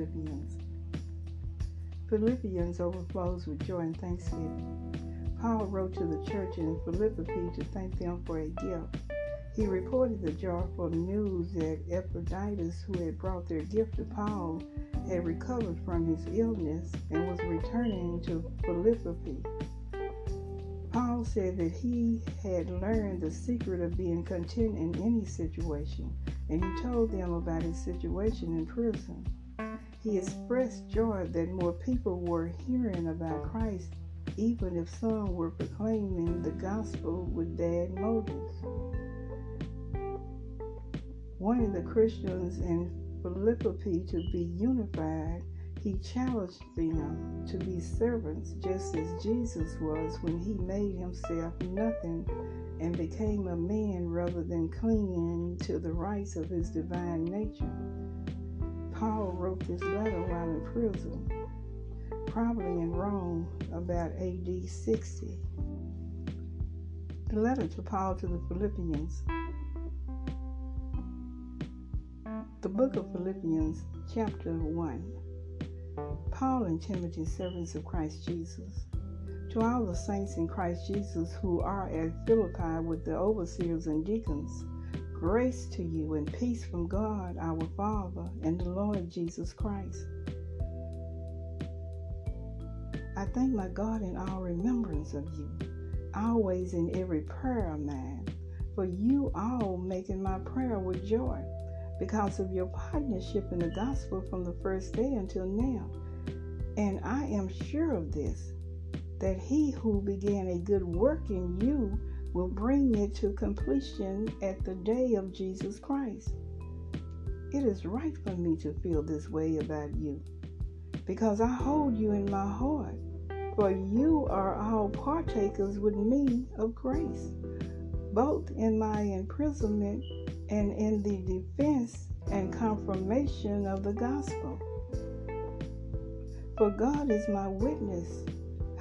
Philippians. Philippians overflows with joy and thanksgiving. Paul wrote to the church in Philippi to thank them for a gift. He reported the joyful news that Epaphroditus, who had brought their gift to Paul, had recovered from his illness and was returning to Philippi. Paul said that he had learned the secret of being content in any situation, and he told them about his situation in prison. He expressed joy that more people were hearing about Christ, even if some were proclaiming the gospel with bad motives. Wanting the Christians in Philippi to be unified, he challenged them to be servants just as Jesus was when he made himself nothing and became a man rather than clinging to the rights of his divine nature. Paul wrote this letter while in prison, probably in Rome about AD 60. The letter to Paul to the Philippians. The book of Philippians, chapter 1. Paul and Timothy, servants of Christ Jesus. To all the saints in Christ Jesus who are at Philippi with the overseers and deacons, grace to you and peace from God our Father and the Lord Jesus Christ. I thank my God in all remembrance of you, always in every prayer of mine, for you all making my prayer with joy because of your partnership in the gospel from the first day until now. And I am sure of this, that he who began a good work in you will bring it to completion at the day of Jesus Christ. It is right for me to feel this way about you, because I hold you in my heart, for you are all partakers with me of grace, both in my imprisonment and in the defense and confirmation of the gospel. For God is my witness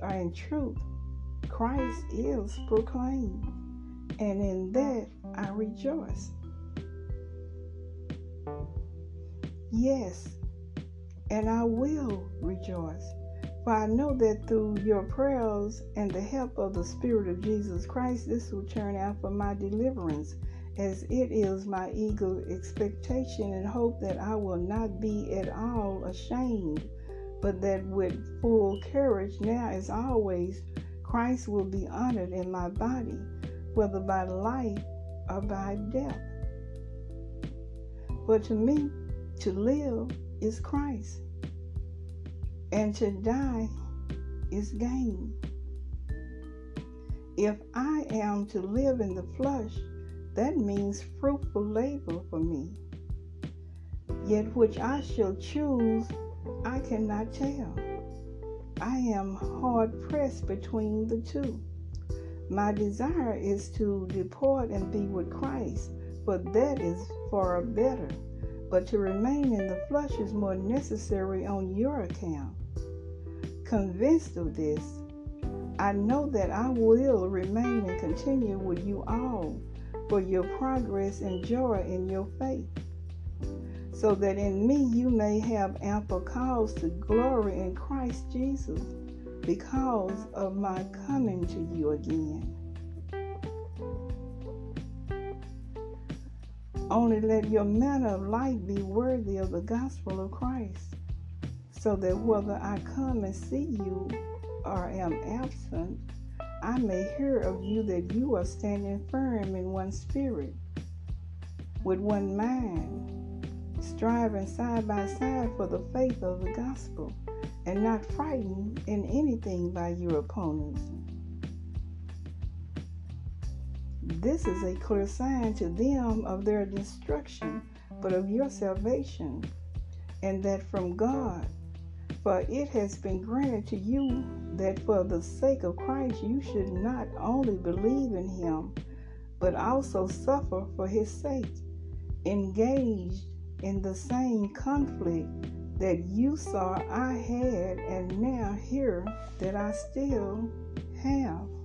or in truth, Christ is proclaimed, and in that I rejoice. Yes, and I will rejoice. For I know that through your prayers and the help of the Spirit of Jesus Christ, this will turn out for my deliverance, as it is my eager expectation and hope that I will not be at all ashamed, but that with full courage, now as always, Christ will be honored in my body, whether by life or by death. But to me, to live is Christ and to die is gain. If I am to live in the flesh, that means fruitful labor for me. Yet which I shall choose, I cannot tell. I am hard pressed between the two. My desire is to depart and be with Christ, for that is far better. But to remain in the flesh is more necessary on your account. Convinced of this, I know that I will remain and continue with you all for your progress and joy in your faith, so that in me you may have ample cause to glory in Christ Jesus because of my coming to you again. Only let your manner of life be worthy of the gospel of Christ, so that whether I come and see you or am absent, I may hear of you that you are standing firm in one spirit, with one mind, striving side by side for the faith of the gospel, and not frightened in anything by your opponents. This is a clear sign to them of their destruction, but of your salvation, and that from God. For it has been granted to you that for the sake of Christ you should not only believe in him, but also suffer for his sake, engaged in the same conflict that you saw I had and now hear that I still have.